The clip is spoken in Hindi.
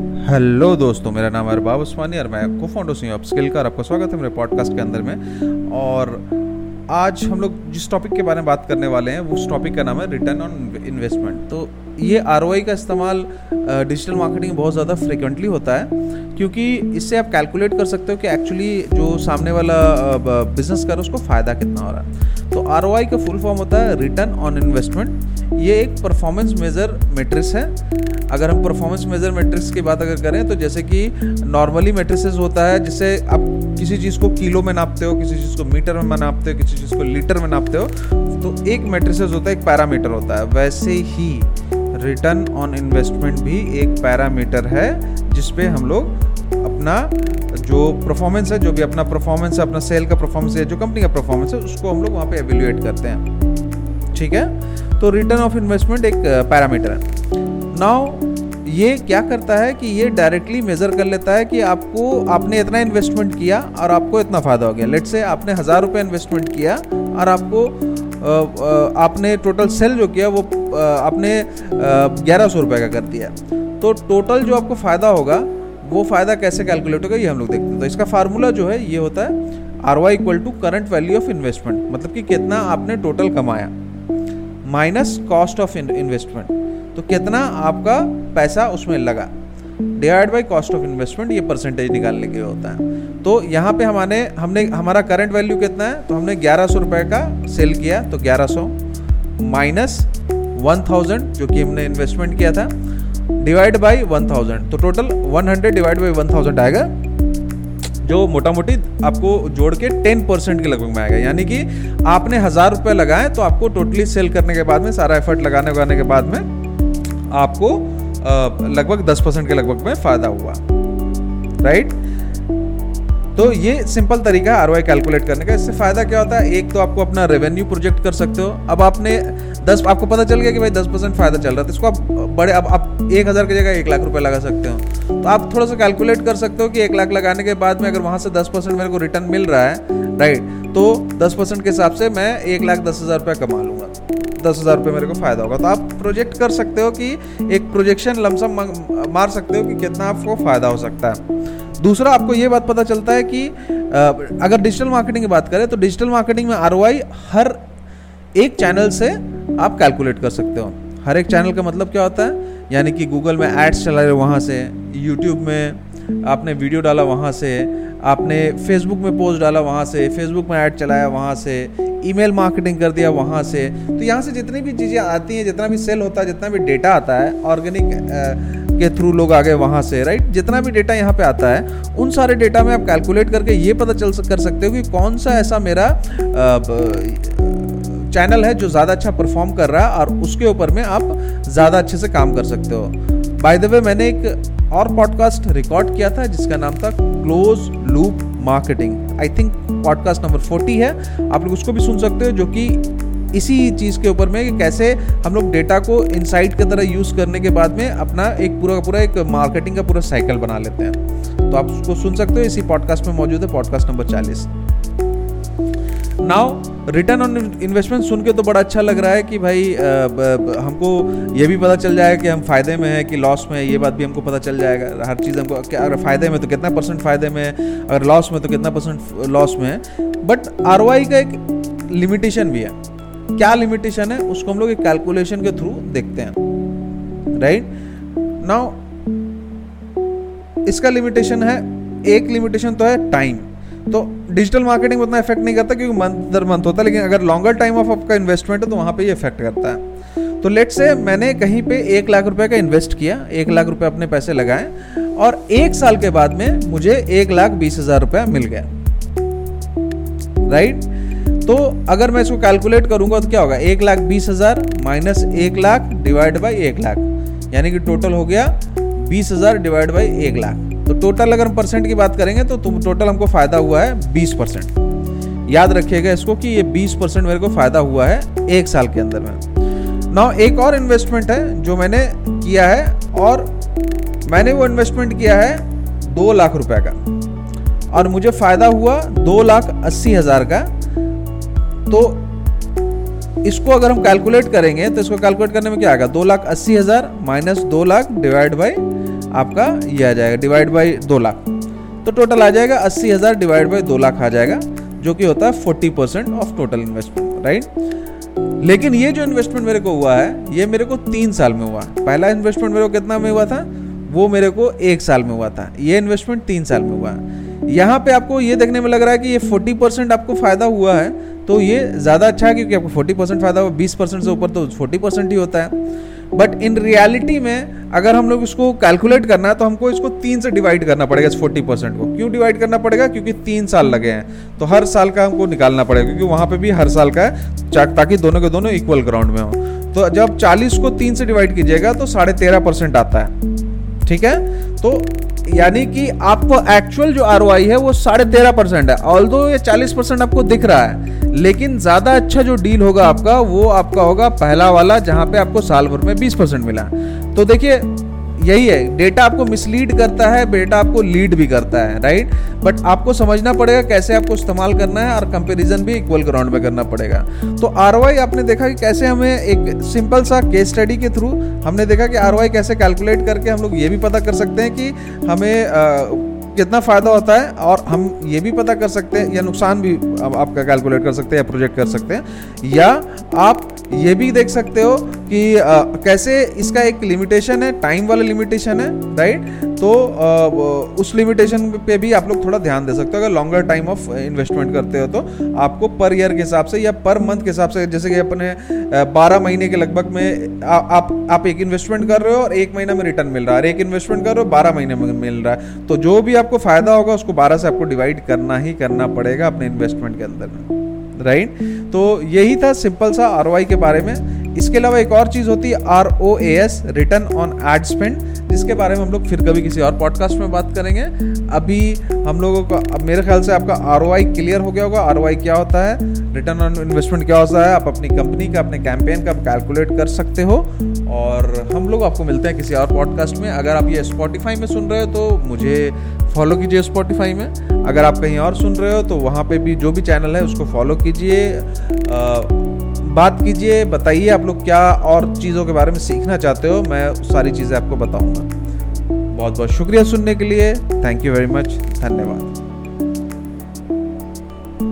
हेलो दोस्तों, मेरा नाम अरबाब उस्मानी और मैं को फाउंडर सी ऑफ़ स्किल का आपका स्वागत है मेरे पॉडकास्ट के अंदर में। और आज हम लोग जिस टॉपिक के बारे में बात करने वाले हैं उस टॉपिक का नाम है रिटर्न ऑन इन्वेस्टमेंट तो ये आर का इस्तेमाल डिजिटल मार्केटिंग बहुत ज़्यादा फ्रिक्वेंटली होता है, क्योंकि इससे आप कैलकुलेट कर सकते हो कि एक्चुअली जो सामने वाला बिज़नेस कर उसको फ़ायदा कितना हो रहा है। तो आरओआई का फुल फॉर्म होता है रिटर्न ऑन इन्वेस्टमेंट ये एक परफॉर्मेंस मेजर मेट्रिक्स है। अगर हम परफॉर्मेंस मेजर मेट्रिक्स की बात अगर करें तो जैसे कि नॉर्मली मेट्रिसेस होता है जिससे आप किसी चीज़ को किलो में नापते हो, किसी चीज़ को मीटर में नापते हो, किसी चीज़ को लीटर में नापते हो तो एक मेट्रिसेस होता है, एक पैरामीटर होता है, वैसे ही। रिटर्न ऑन इन्वेस्टमेंट भी एक पैरामीटर है जिसपे हम लोग अपना जो परफॉर्मेंस है, जो भी अपना परफॉर्मेंस है, अपना सेल का परफॉर्मेंस है, जो कंपनी का परफॉर्मेंस है, उसको हम लोग वहाँ पे एवेल्यूएट करते हैं। ठीक है? तो रिटर्न ऑफ़ इन्वेस्टमेंट एक पैरामीटर है। नाउ ये क्या करता है कि ये डायरेक्टली मेज़र कर लेता है कि आपको, आपने इतना इन्वेस्टमेंट किया और आपको इतना फ़ायदा हो गया। लेट से आपने हज़ार रुपये इन्वेस्टमेंट किया और आपको आपने टोटल सेल जो किया वो आपने ग्यारह सौ रुपये का कर दिया। तो टोटल जो आपको फ़ायदा होगा, वो फ़ायदा कैसे कैलकुलेट होगा, ये हम लोग देखते हैं। तो इसका फार्मूला जो है, ये होता है R Y equal to current value of investment मतलब कि कितना आपने टोटल कमाया। माइनस कॉस्ट ऑफ़ इन्वेस्टमेंट तो कितना आपका पैसा उसमें लगा। Divide by cost of investment ये परसेंटेज निकालने के होता है। तो यहाँ पे हमारे, हमने, हमारा करंट वैल्यू कितना है? तो हमने ग्यारह सौ रुपये का सेल किया तो ग्यारह सौ माइनस वन थाउज़ेंड जो कि हमने इन्वेस्टमेंट किया था डिवाइड बाई वन थाउज़ेंड तो total one hundred divide by one thousand आएगा, जो मोटा मोटी आपको जोड़ के टेन परसेंट के लगभग में आएगा। यानी कि आपने हज़ार रुपये लगाए तो आपको टोटली सेल करने के बाद में, सारा एफर्ट लगाने उगाने के बाद में, आपको लगभग दस परसेंट के लगभग में फ़ायदा हुआ। राइट तो ये सिंपल तरीका है आर कैलकुलेट करने का। इससे फ़ायदा क्या होता है? एक तो आपको अपना रेवेन्यू प्रोजेक्ट कर सकते हो। अब आपने दस, आपको पता चल गया कि भाई दस परसेंट फ़ायदा चल रहा था इसको आप बड़े, अब आप एक हज़ार की जगह एक लाख रुपए लगा सकते हो। तो आप थोड़ा सा कैलकुलेट कर सकते हो कि एक लाख लगाने के बाद में अगर वहाँ से दस परसेंट मेरे को रिटर्न मिल रहा है राइट तो दस परसेंट के हिसाब से मैं एक लाख दस हज़ार रुपये कमा लूँगा। दस हज़ार रुपये मेरे को फ़ायदा होगा। तो आप प्रोजेक्ट कर सकते हो कि एक प्रोजेक्शन लमसम मार सकते हो कि कितना आपको फ़ायदा हो सकता है। दूसरा आपको ये बात पता चलता है कि अगर डिजिटल मार्केटिंग की बात करें तो डिजिटल मार्केटिंग में आर हर एक चैनल से आप कैलकुलेट कर सकते हो। हर एक चैनल का मतलब क्या होता है? यानी कि गूगल में एड्स चला रहे वहाँ से यूट्यूब में आपने वीडियो डाला वहाँ से, आपने फेसबुक में पोस्ट डाला वहाँ से फेसबुक में ऐड चलाया वहाँ से ईमेल मार्केटिंग कर दिया वहाँ से। तो यहाँ से जितनी भी चीज़ें आती हैं, जितना भी सेल होता है, जितना भी डेटा आता है ऑर्गेनिक के थ्रू लोग आ गए वहाँ से राइट जितना भी डेटा यहाँ पे आता है, उन सारे डेटा में आप कैलकुलेट करके ये पता चल कर सकते हो कि कौन सा ऐसा मेरा चैनल है जो ज़्यादा अच्छा परफॉर्म कर रहा है और उसके ऊपर में आप ज़्यादा अच्छे से काम कर सकते हो। बाय द वे मैंने एक और पॉडकास्ट रिकॉर्ड किया था जिसका नाम था close loop marketing I think podcast number forty है। आप लोग उसको भी सुन सकते हो जो कि इसी चीज़ के ऊपर में कैसे हम लोग डेटा को इनसाइट की तरह यूज़ करने के बाद में अपना एक पूरा का पूरा एक मार्केटिंग का पूरा साइकिल बना लेते हैं। तो आप उसको सुन सकते हो इसी पॉडकास्ट में मौजूद है पॉडकास्ट नंबर चालीस। नाउ रिटर्न ऑन इन्वेस्टमेंट सुन के तो बड़ा अच्छा लग रहा है कि भाई आ, ब, हमको ये भी पता चल जाएगा कि हम फ़ायदे में हैं कि लॉस में है ये बात भी हमको पता चल जाएगा। हर चीज़ हमको अगर फ़ायदे में तो कितना परसेंट फ़ायदे में है अगर लॉस में तो कितना परसेंट लॉस में है। बट आरओआई का एक लिमिटेशन भी है। क्या लिमिटेशन है, उसको हम लोग एक कैलकुलेशन के थ्रू देखते हैं। राइट नाउ इसका लिमिटेशन है, एक लिमिटेशन तो है टाइम तो डिजिटल मार्केटिंग उतना इफ़ेक्ट नहीं करता क्योंकि मंथ दर मंथ होता है, लेकिन अगर लॉन्गर टाइम ऑफ़ आपका इन्वेस्टमेंट है तो वहाँ पे ये इफ़ेक्ट करता है। तो लेट से मैंने कहीं पे एक लाख रुपए का इन्वेस्ट किया, एक लाख रुपए अपने पैसे लगाए, और एक साल के बाद में मुझे एक लाख बीस हज़ार रुपया मिल गया। राइट तो अगर मैं इसको कैलकुलेट करूँगा तो क्या होगा? एक लाख बीस हज़ार माइनस एक लाख डिवाइड बाई एक लाख। यानी कि टोटल हो गया बीस हज़ार डिवाइड बाई एक लाख। तो टोटल अगर हम परसेंट की बात करेंगे तो तुम टोटल हमको फ़ायदा हुआ है बीस परसेंट याद रखिएगा इसको कि ये बीस परसेंट मेरे को फ़ायदा हुआ है एक साल के अंदर में। नाउ एक और इन्वेस्टमेंट है जो मैंने किया है और मैंने वो इन्वेस्टमेंट किया है दो लाख रुपए का। और मुझे फ़ायदा हुआ दो लाख अस्सी हज़ार का। तो इसको अगर हम कैलकुलेट करेंगे तो इसको कैलकुलेट करने में क्या आएगा? दो लाख अस्सी हज़ार माइनस दो लाख डिवाइड बाई आपका ये आ जाएगा डिवाइड बाई दो लाख। तो टोटल आ जाएगा, अस्सी हज़ार डिवाइड बाई दो लाख आ जाएगा, जो कि होता है forty percent of total investment right लेकिन ये जो इन्वेस्टमेंट मेरे को हुआ है, ये मेरे को तीन साल में हुआ। पहला इन्वेस्टमेंट मेरे को कितना में हुआ था? वो मेरे को एक साल में हुआ था। ये इन्वेस्टमेंट तीन साल में हुआ। है यहाँ पे आपको ये देखने में लग रहा है कि ये फोर्टी परसेंट आपको फ़ायदा हुआ है तो ये ज़्यादा अच्छा है क्योंकि आपको फोर्टी परसेंट फ़ायदा हुआ बीस परसेंट से ऊपर तो फोर्टी परसेंट ही होता है। बट इन रियलिटी में अगर हम लोग इसको कैलकुलेट करना है तो हमको इसको तीन से डिवाइड करना पड़ेगा इस फोर्टी परसेंट को। क्यों डिवाइड करना पड़ेगा? क्योंकि तीन साल लगे हैं। तो हर साल का हमको निकालना पड़ेगा, क्योंकि वहाँ पे भी हर साल का है ताकि दोनों के दोनों इक्वल ग्राउंड में हो। तो जब चालीस को तीन से डिवाइड कीजिएगा तो साढ़े तेरह परसेंट आता है। ठीक है? तो यानी कि आपको एक्चुअल जो आर है, वो साढ़े तेरह परसेंट है। ऑल ये चालीस परसेंट आपको दिख रहा है, लेकिन ज़्यादा अच्छा जो डील होगा आपका, वो आपका होगा पहला वाला, जहाँ पे आपको साल भर में बीस परसेंट मिला। तो देखिए यही है डेटा आपको मिसलीड करता है डेटा आपको लीड भी करता है राइट बट आपको समझना पड़ेगा कैसे आपको इस्तेमाल करना है और कंपेरिजन भी इक्वल ग्राउंड में करना पड़ेगा। तो आर आपने देखा कि कैसे हमें एक सिंपल सा केस स्टडी के थ्रू हमने देखा कि आर कैसे कैलकुलेट करके हम लोग ये भी पता कर सकते हैं कि हमें आ, कितना फ़ायदा होता है और हम ये भी पता कर सकते हैं या नुकसान भी आपका कैलकुलेट कर सकते हैं या प्रोजेक्ट कर सकते हैं। या आप ये भी देख सकते हो कि आ, कैसे इसका एक लिमिटेशन है टाइम वाला लिमिटेशन है राइट तो आ, उस लिमिटेशन पे भी आप लोग थोड़ा ध्यान दे सकते हो अगर लॉन्गर टाइम ऑफ़ इन्वेस्टमेंट करते हो तो। आपको पर ईयर के हिसाब से या पर मंथ के हिसाब से जैसे कि अपने बारह महीने के लगभग में आ, आप आप एक इन्वेस्टमेंट कर रहे हो और एक महीना में रिटर्न मिल रहा है और एक इन्वेस्टमेंट कर रहे हो बारह महीने में मिल रहा है। तो जो भी आपको फ़ायदा होगा उसको बारह से आपको डिवाइड करना ही करना पड़ेगा अपने इन्वेस्टमेंट के अंदर में। राइट? तो यही था सिंपल सा आर के बारे में। इसके अलावा एक और चीज़ होती है R O A S return on ad spend जिसके बारे में हम लोग फिर कभी किसी और पॉडकास्ट में बात करेंगे। अभी हम लोगों का, अब मेरे ख्याल से आपका आरओआई क्लियर हो गया होगा। आरओआई क्या होता है? रिटर्न ऑन इन्वेस्टमेंट क्या होता है? आप अपनी कंपनी का, अपने कैंपेन का कैलकुलेट कर सकते हो। और हम लोग आपको मिलते हैं किसी और पॉडकास्ट में। अगर आप ये स्पॉटिफाई में सुन रहे हो तो मुझे फॉलो कीजिए स्पॉटिफाई में। अगर आप कहीं और सुन रहे हो तो वहाँ पे भी जो भी चैनल है उसको फॉलो कीजिए। बात कीजिए, बताइए आप लोग क्या और चीज़ों के बारे में सीखना चाहते हो, मैं सारी चीज़ें आपको बताऊँगा। बहुत बहुत शुक्रिया सुनने के लिए। थैंक यू वेरी मच धन्यवाद।